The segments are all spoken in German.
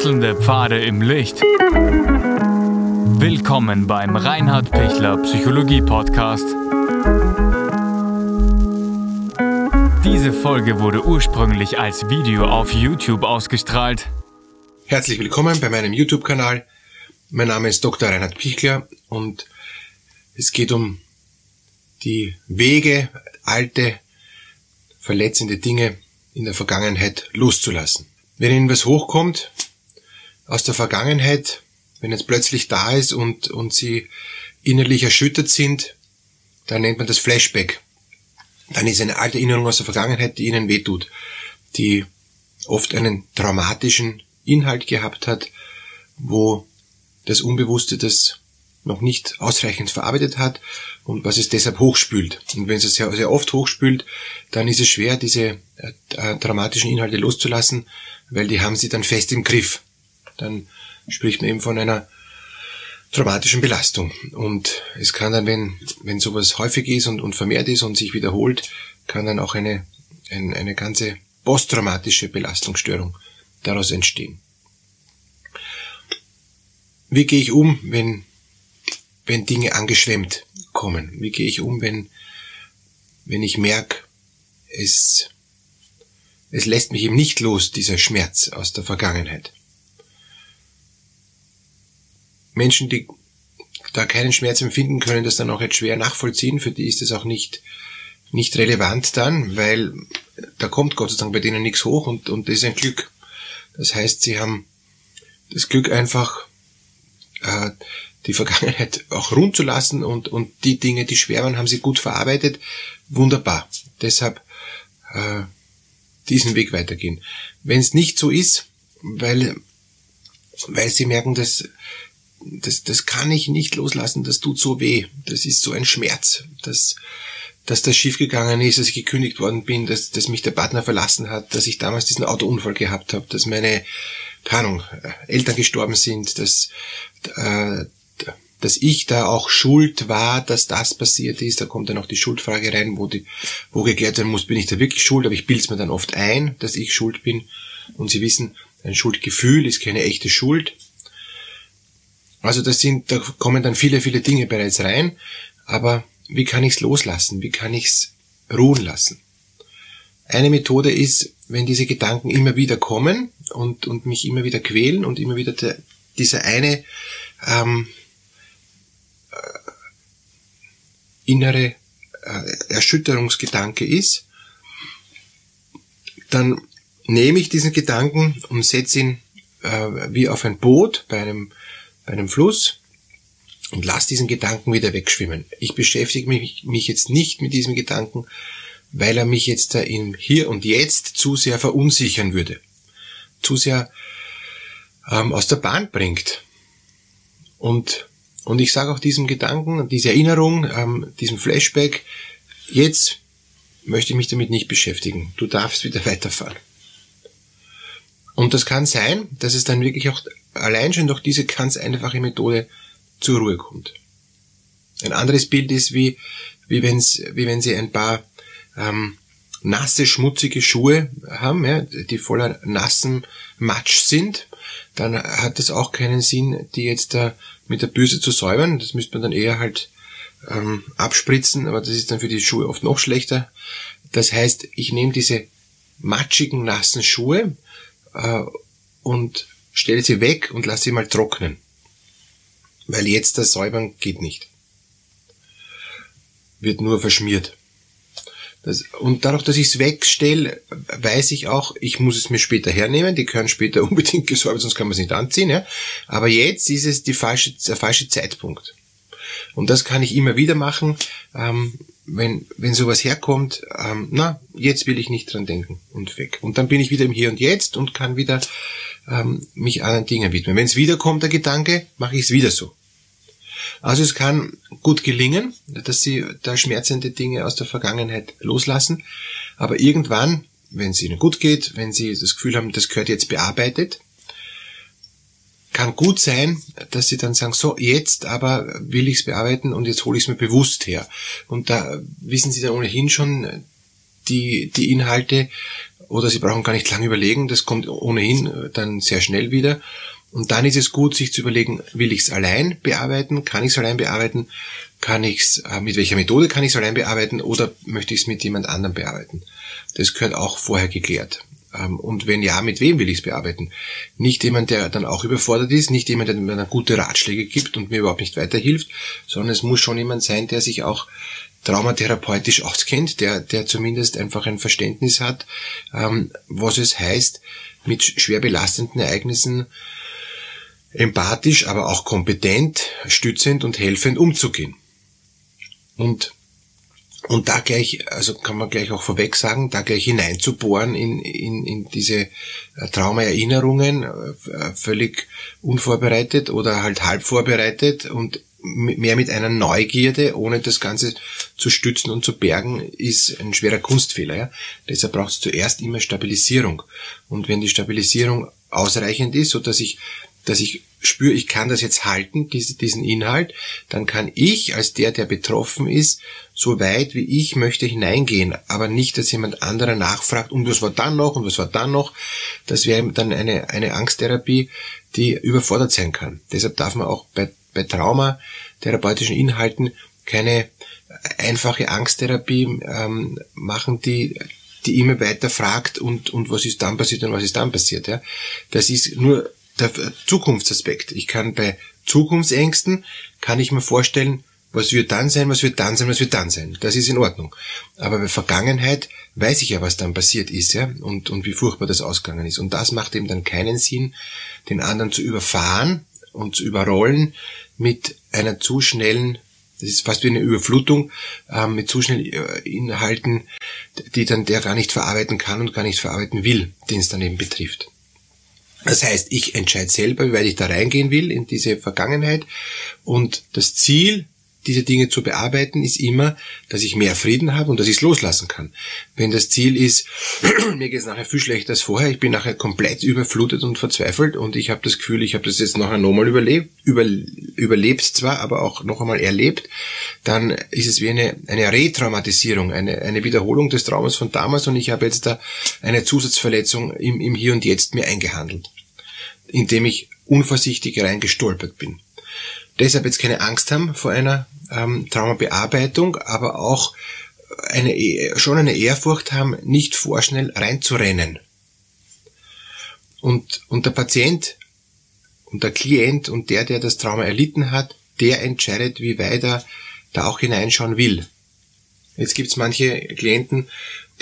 Wechselnde Pfade im Licht. Willkommen beim Reinhard Pichler Psychologie Podcast. Diese Folge wurde ursprünglich als Video auf YouTube ausgestrahlt. Herzlich willkommen bei meinem YouTube-Kanal. Mein Name ist Dr. Reinhard Pichler und es geht um die Wege, alte, verletzende Dinge in der Vergangenheit loszulassen. Wenn Ihnen was hochkommt aus der Vergangenheit, wenn es plötzlich da ist und, und Sie innerlich erschüttert sind, dann nennt man das Flashback. Dann ist eine alte Erinnerung aus der Vergangenheit, die Ihnen wehtut, die oft einen traumatischen Inhalt gehabt hat, wo das Unbewusste das noch nicht ausreichend verarbeitet hat und was es deshalb hochspült. Und wenn es sehr, sehr oft hochspült, dann ist es schwer, diese äh dramatischen Inhalte loszulassen, weil die haben sie dann fest im Griff. Dann spricht man eben von einer traumatischen Belastung. Und es kann dann, wenn, wenn sowas häufig ist und, und vermehrt ist und sich wiederholt, kann dann auch eine, eine, eine ganze posttraumatische Belastungsstörung daraus entstehen. Wie gehe ich um, wenn, wenn Dinge angeschwemmt kommen? Wie gehe ich um, wenn, wenn ich merke, es es lässt mich eben nicht los, dieser Schmerz aus der Vergangenheit. Menschen, die da keinen Schmerz empfinden, können das dann auch jetzt schwer nachvollziehen. Für die ist es auch nicht, nicht relevant dann, weil da kommt Gott sei Dank bei denen nichts hoch und, und das ist ein Glück. Das heißt, sie haben das Glück einfach, äh, die Vergangenheit auch rund zu lassen und, und die Dinge, die schwer waren, haben sie gut verarbeitet. Wunderbar. Deshalb äh, diesen Weg weitergehen. Wenn es nicht so ist, weil, weil sie merken, dass das, das kann ich nicht loslassen, das tut so weh, das ist so ein Schmerz, dass, dass das schiefgegangen ist, dass ich gekündigt worden bin, dass, dass mich der Partner verlassen hat, dass ich damals diesen Autounfall gehabt habe, dass meine, keine Ahnung, Eltern gestorben sind, dass äh, dass ich da auch schuld war, dass das passiert ist. Da kommt dann auch die Schuldfrage rein, wo, die, wo geklärt werden muss, bin ich da wirklich schuld, aber ich bilde es mir dann oft ein, dass ich schuld bin. Und Sie wissen, ein Schuldgefühl ist keine echte Schuld. Also das sind, da kommen dann viele, viele Dinge bereits rein. Aber wie kann ich es loslassen? Wie kann ich es ruhen lassen? Eine Methode ist, wenn diese Gedanken immer wieder kommen und, und mich immer wieder quälen und immer wieder der, dieser eine ähm, innere äh, Erschütterungsgedanke ist, dann nehme ich diesen Gedanken und setze ihn äh, wie auf ein Boot bei einem, bei einem Fluss und lasse diesen Gedanken wieder wegschwimmen. Ich beschäftige mich, mich jetzt nicht mit diesem Gedanken, weil er mich jetzt da im Hier und Jetzt zu sehr verunsichern würde, zu sehr ähm, aus der Bahn bringt. Und und ich sage auch diesem Gedanken, diese Erinnerung, ähm, diesem Flashback, jetzt möchte ich mich damit nicht beschäftigen. Du darfst wieder weiterfahren. Und das kann sein, dass es dann wirklich auch allein schon durch diese ganz einfache Methode zur Ruhe kommt. Ein anderes Bild ist wie, wie, wenn's, wie wenn Sie ein paar ähm, nasse, schmutzige Schuhe haben, ja, die voller nassen Matsch sind, dann hat es auch keinen Sinn, die jetzt da mit der Bürste zu säubern. Das müsste man dann eher halt ähm, abspritzen, aber das ist dann für die Schuhe oft noch schlechter. Das heißt, ich nehme diese matschigen, nassen Schuhe äh, und stelle sie weg und lasse sie mal trocknen. Weil jetzt das Säubern geht nicht. Wird nur verschmiert. Das, und dadurch, dass ich es wegstelle, weiß ich auch, ich muss es mir später hernehmen. Die können später unbedingt gesäubert, sonst kann man es nicht anziehen. Ja? Aber jetzt ist es die falsche, der falsche Zeitpunkt. Und das kann ich immer wieder machen, ähm, wenn, wenn sowas herkommt, ähm, na, jetzt will ich nicht dran denken und weg. Und dann bin ich wieder im Hier und Jetzt und kann wieder ähm, mich anderen Dingen widmen. Wenn es wiederkommt, der Gedanke, mache ich es wieder so. Also es kann gut gelingen, dass Sie da schmerzende Dinge aus der Vergangenheit loslassen, aber irgendwann, wenn es Ihnen gut geht, wenn Sie das Gefühl haben, das gehört jetzt bearbeitet, kann gut sein, dass Sie dann sagen, so, jetzt aber will ich es bearbeiten und jetzt hole ich es mir bewusst her. Und da wissen Sie dann ohnehin schon, die, die Inhalte oder sie brauchen gar nicht lange überlegen, das kommt ohnehin äh, dann sehr schnell wieder. Und dann ist es gut, sich zu überlegen, will ich es allein bearbeiten, kann ich es allein bearbeiten, kann ich es, äh, mit welcher Methode kann ich es allein bearbeiten oder möchte ich es mit jemand anderem bearbeiten. Das gehört auch vorher geklärt. Ähm, und wenn ja, mit wem will ich es bearbeiten? Nicht jemand, der dann auch überfordert ist, nicht jemand, der mir dann gute Ratschläge gibt und mir überhaupt nicht weiterhilft, sondern es muss schon jemand sein, der sich auch traumatherapeutisch auskennt, der, der zumindest einfach ein Verständnis hat, ähm, was es heißt, mit schwer belastenden Ereignissen empathisch, aber auch kompetent, stützend und helfend umzugehen. Und und da gleich, also kann man gleich auch vorweg sagen, da gleich hineinzubohren in, in, in diese äh, Traumaerinnerungen, äh, völlig unvorbereitet oder halt halb vorbereitet und mehr mit einer Neugierde, ohne das Ganze zu stützen und zu bergen, ist ein schwerer Kunstfehler. Ja? Deshalb braucht es zuerst immer Stabilisierung. Und wenn die Stabilisierung ausreichend ist, so dass ich dass ich spüre, ich kann das jetzt halten, diese, diesen Inhalt, dann kann ich als der, der betroffen ist, so weit wie ich möchte hineingehen, aber nicht, dass jemand anderer nachfragt, und was war dann noch, und was war dann noch. Das wäre dann eine, eine Angsttherapie, die überfordert sein kann. Deshalb darf man auch bei, bei Trauma, therapeutischen Inhalten keine einfache Angsttherapie ähm, machen, die die immer weiter fragt und, und was ist dann passiert und was ist dann passiert. Ja? Das ist nur der Zukunftsaspekt. Ich kann bei Zukunftsängsten, kann ich mir vorstellen, was wird dann sein, was wird dann sein, was wird dann sein. Das ist in Ordnung. Aber bei Vergangenheit weiß ich ja, was dann passiert ist, ja, und, und wie furchtbar das ausgegangen ist. Und das macht eben dann keinen Sinn, den anderen zu überfahren und zu überrollen mit einer zu schnellen, das ist fast wie eine Überflutung, äh, mit zu schnellen äh, Inhalten, die dann der gar nicht verarbeiten kann und gar nicht verarbeiten will, den es dann eben betrifft. Das heißt, ich entscheide selber, wie weit ich da reingehen will in diese Vergangenheit. Und das Ziel, diese Dinge zu bearbeiten, ist immer, dass ich mehr Frieden habe und dass ich es loslassen kann. Wenn das Ziel ist, mir geht es nachher viel schlechter als vorher, ich bin nachher komplett überflutet und verzweifelt und ich habe das Gefühl, ich habe das jetzt nachher nochmal überlebt, über, überlebt zwar, aber auch noch einmal erlebt, dann ist es wie eine, eine Retraumatisierung, eine, eine Wiederholung des Traumas von damals und ich habe jetzt da eine Zusatzverletzung im, im Hier und Jetzt mir eingehandelt, indem ich unvorsichtig reingestolpert bin. Deshalb jetzt keine Angst haben vor einer ähm, Traumabearbeitung, aber auch eine, schon eine Ehrfurcht haben, nicht vorschnell reinzurennen. Und, und der Patient und der Klient und der, der das Trauma erlitten hat, der entscheidet, wie weit er da auch hineinschauen will. Jetzt gibt's manche Klienten,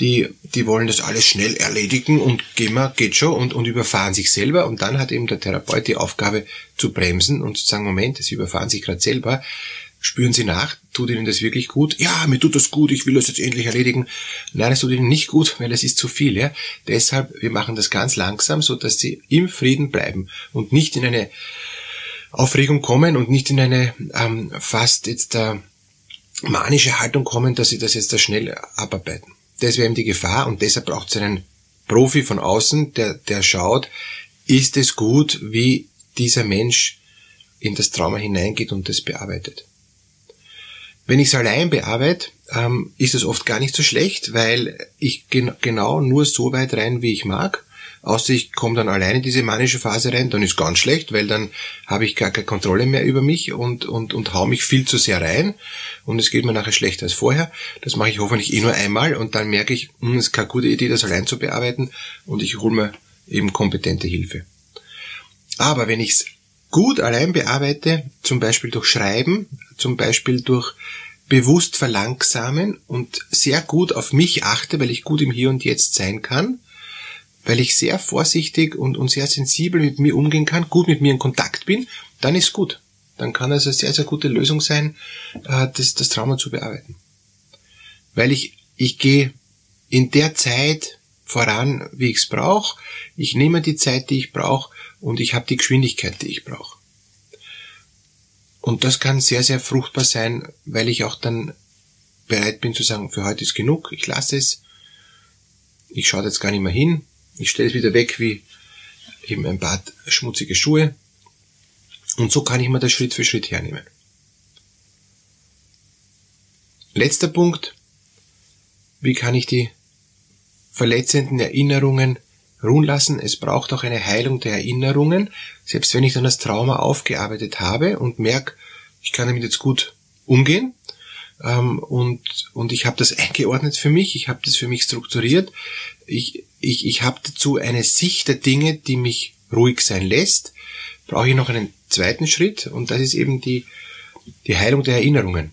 die, die wollen das alles schnell erledigen und gehen wir, geht schon und, und überfahren sich selber und dann hat eben der Therapeut die Aufgabe zu bremsen und zu sagen, Moment, Sie überfahren sich gerade selber, spüren Sie nach, tut Ihnen das wirklich gut? Ja, mir tut das gut, ich will das jetzt endlich erledigen. Nein, es tut Ihnen nicht gut, weil es ist zu viel, ja. Deshalb, wir machen das ganz langsam, so dass Sie im Frieden bleiben und nicht in eine Aufregung kommen und nicht in eine ähm, fast jetzt äh, manische Haltung kommen, dass Sie das jetzt da schnell abarbeiten. Das wäre eben die Gefahr und deshalb braucht es einen Profi von außen, der, der schaut, ist es gut, wie dieser Mensch in das Trauma hineingeht und das bearbeitet. Wenn ich es allein bearbeite, ähm, ist es oft gar nicht so schlecht, weil ich gen genau nur so weit rein, wie ich mag außer ich komme dann alleine in diese manische Phase rein, dann ist ganz schlecht, weil dann habe ich gar keine Kontrolle mehr über mich und, und, und hau mich viel zu sehr rein und es geht mir nachher schlechter als vorher. Das mache ich hoffentlich eh nur einmal und dann merke ich, hm, es ist keine gute Idee, das allein zu bearbeiten und ich hole mir eben kompetente Hilfe. Aber wenn ich es gut allein bearbeite, zum Beispiel durch Schreiben, zum Beispiel durch bewusst verlangsamen und sehr gut auf mich achte, weil ich gut im Hier und Jetzt sein kann, weil ich sehr vorsichtig und, und sehr sensibel mit mir umgehen kann, gut mit mir in Kontakt bin, dann ist gut. Dann kann es eine sehr, sehr gute Lösung sein, äh, das, das Trauma zu bearbeiten. Weil ich, ich gehe in der Zeit voran, wie ich es brauche. Ich nehme die Zeit, die ich brauche und ich habe die Geschwindigkeit, die ich brauche. Und das kann sehr, sehr fruchtbar sein, weil ich auch dann bereit bin zu sagen, für heute ist genug, ich lasse es, ich schaue jetzt gar nicht mehr hin, ich stelle es wieder weg wie eben ein paar schmutzige Schuhe. Und so kann ich mir das Schritt für Schritt hernehmen. Letzter Punkt. Wie kann ich die verletzenden Erinnerungen ruhen lassen. Es braucht auch eine Heilung der Erinnerungen. Selbst wenn ich dann das Trauma aufgearbeitet habe und merke, ich kann damit jetzt gut umgehen ähm, und, und ich habe das eingeordnet für mich, ich habe das für mich strukturiert, ich, ich, ich habe dazu eine Sicht der Dinge, die mich ruhig sein lässt, brauche ich noch einen zweiten Schritt und das ist eben die, die Heilung der Erinnerungen.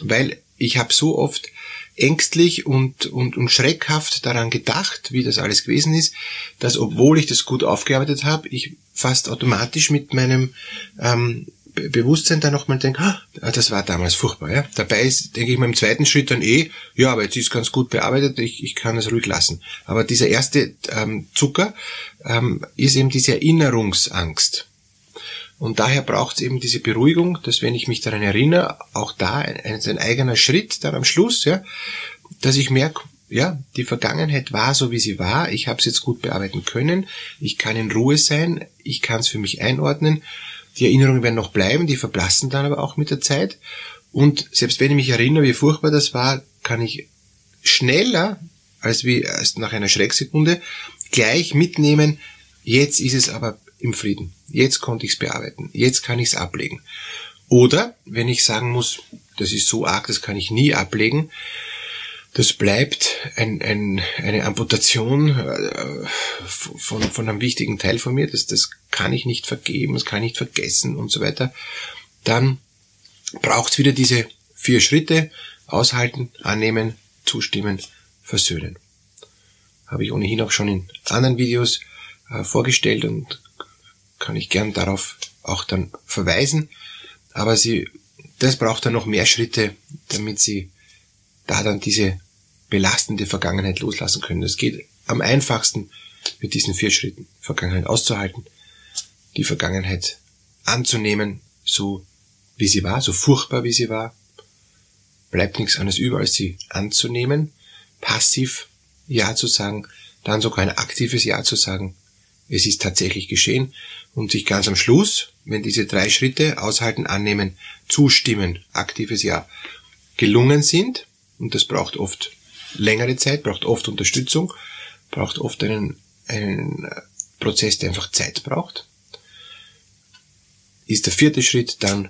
Weil ich habe so oft ängstlich und, und, und schreckhaft daran gedacht, wie das alles gewesen ist, dass obwohl ich das gut aufgearbeitet habe, ich fast automatisch mit meinem ähm, Bewusstsein dann nochmal denke, ah, das war damals furchtbar. Ja? Dabei ist, denke ich mal, im zweiten Schritt dann eh, ja, aber jetzt ist ganz gut bearbeitet, ich, ich kann es ruhig lassen. Aber dieser erste ähm, Zucker ähm, ist eben diese Erinnerungsangst. Und daher braucht es eben diese Beruhigung, dass wenn ich mich daran erinnere, auch da ein, ein eigener Schritt dann am Schluss, ja, dass ich merke, ja, die Vergangenheit war so, wie sie war, ich habe es jetzt gut bearbeiten können, ich kann in Ruhe sein, ich kann es für mich einordnen, die Erinnerungen werden noch bleiben, die verblassen dann aber auch mit der Zeit. Und selbst wenn ich mich erinnere, wie furchtbar das war, kann ich schneller als wie erst nach einer Schrecksekunde gleich mitnehmen, jetzt ist es aber im Frieden. Jetzt konnte ich es bearbeiten. Jetzt kann ich es ablegen. Oder wenn ich sagen muss, das ist so arg, das kann ich nie ablegen, das bleibt ein, ein, eine Amputation äh, von, von einem wichtigen Teil von mir, das, das kann ich nicht vergeben, das kann ich nicht vergessen und so weiter, dann braucht es wieder diese vier Schritte, aushalten, annehmen, zustimmen, versöhnen. Habe ich ohnehin auch schon in anderen Videos äh, vorgestellt und kann ich gern darauf auch dann verweisen. Aber sie, das braucht dann noch mehr Schritte, damit sie da dann diese belastende Vergangenheit loslassen können. Das geht am einfachsten mit diesen vier Schritten. Vergangenheit auszuhalten, die Vergangenheit anzunehmen, so wie sie war, so furchtbar wie sie war. Bleibt nichts anderes über, als sie anzunehmen, passiv Ja zu sagen, dann sogar ein aktives Ja zu sagen, es ist tatsächlich geschehen und sich ganz am Schluss, wenn diese drei Schritte aushalten, annehmen, zustimmen, aktives Ja, gelungen sind, und das braucht oft längere Zeit, braucht oft Unterstützung, braucht oft einen, einen Prozess, der einfach Zeit braucht, ist der vierte Schritt dann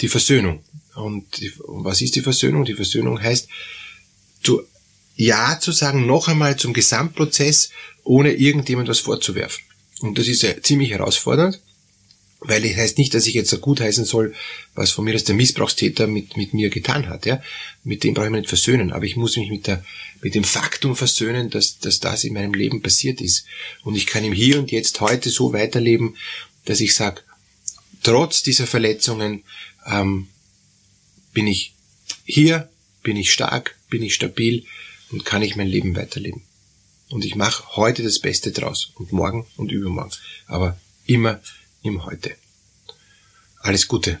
die Versöhnung. Und was ist die Versöhnung? Die Versöhnung heißt, zu Ja zu sagen, noch einmal zum Gesamtprozess, ohne irgendjemand was vorzuwerfen. Und das ist ja ziemlich herausfordernd, weil es heißt nicht, dass ich jetzt gut heißen soll, was von mir als der Missbrauchstäter mit, mit mir getan hat, ja. Mit dem brauche ich mich nicht versöhnen, aber ich muss mich mit der, mit dem Faktum versöhnen, dass, dass das in meinem Leben passiert ist. Und ich kann im Hier und Jetzt heute so weiterleben, dass ich sage, trotz dieser Verletzungen ähm, bin ich hier, bin ich stark, bin ich stabil und kann ich mein Leben weiterleben. Und ich mache heute das Beste draus und morgen und übermorgen. Aber immer im Heute. Alles Gute.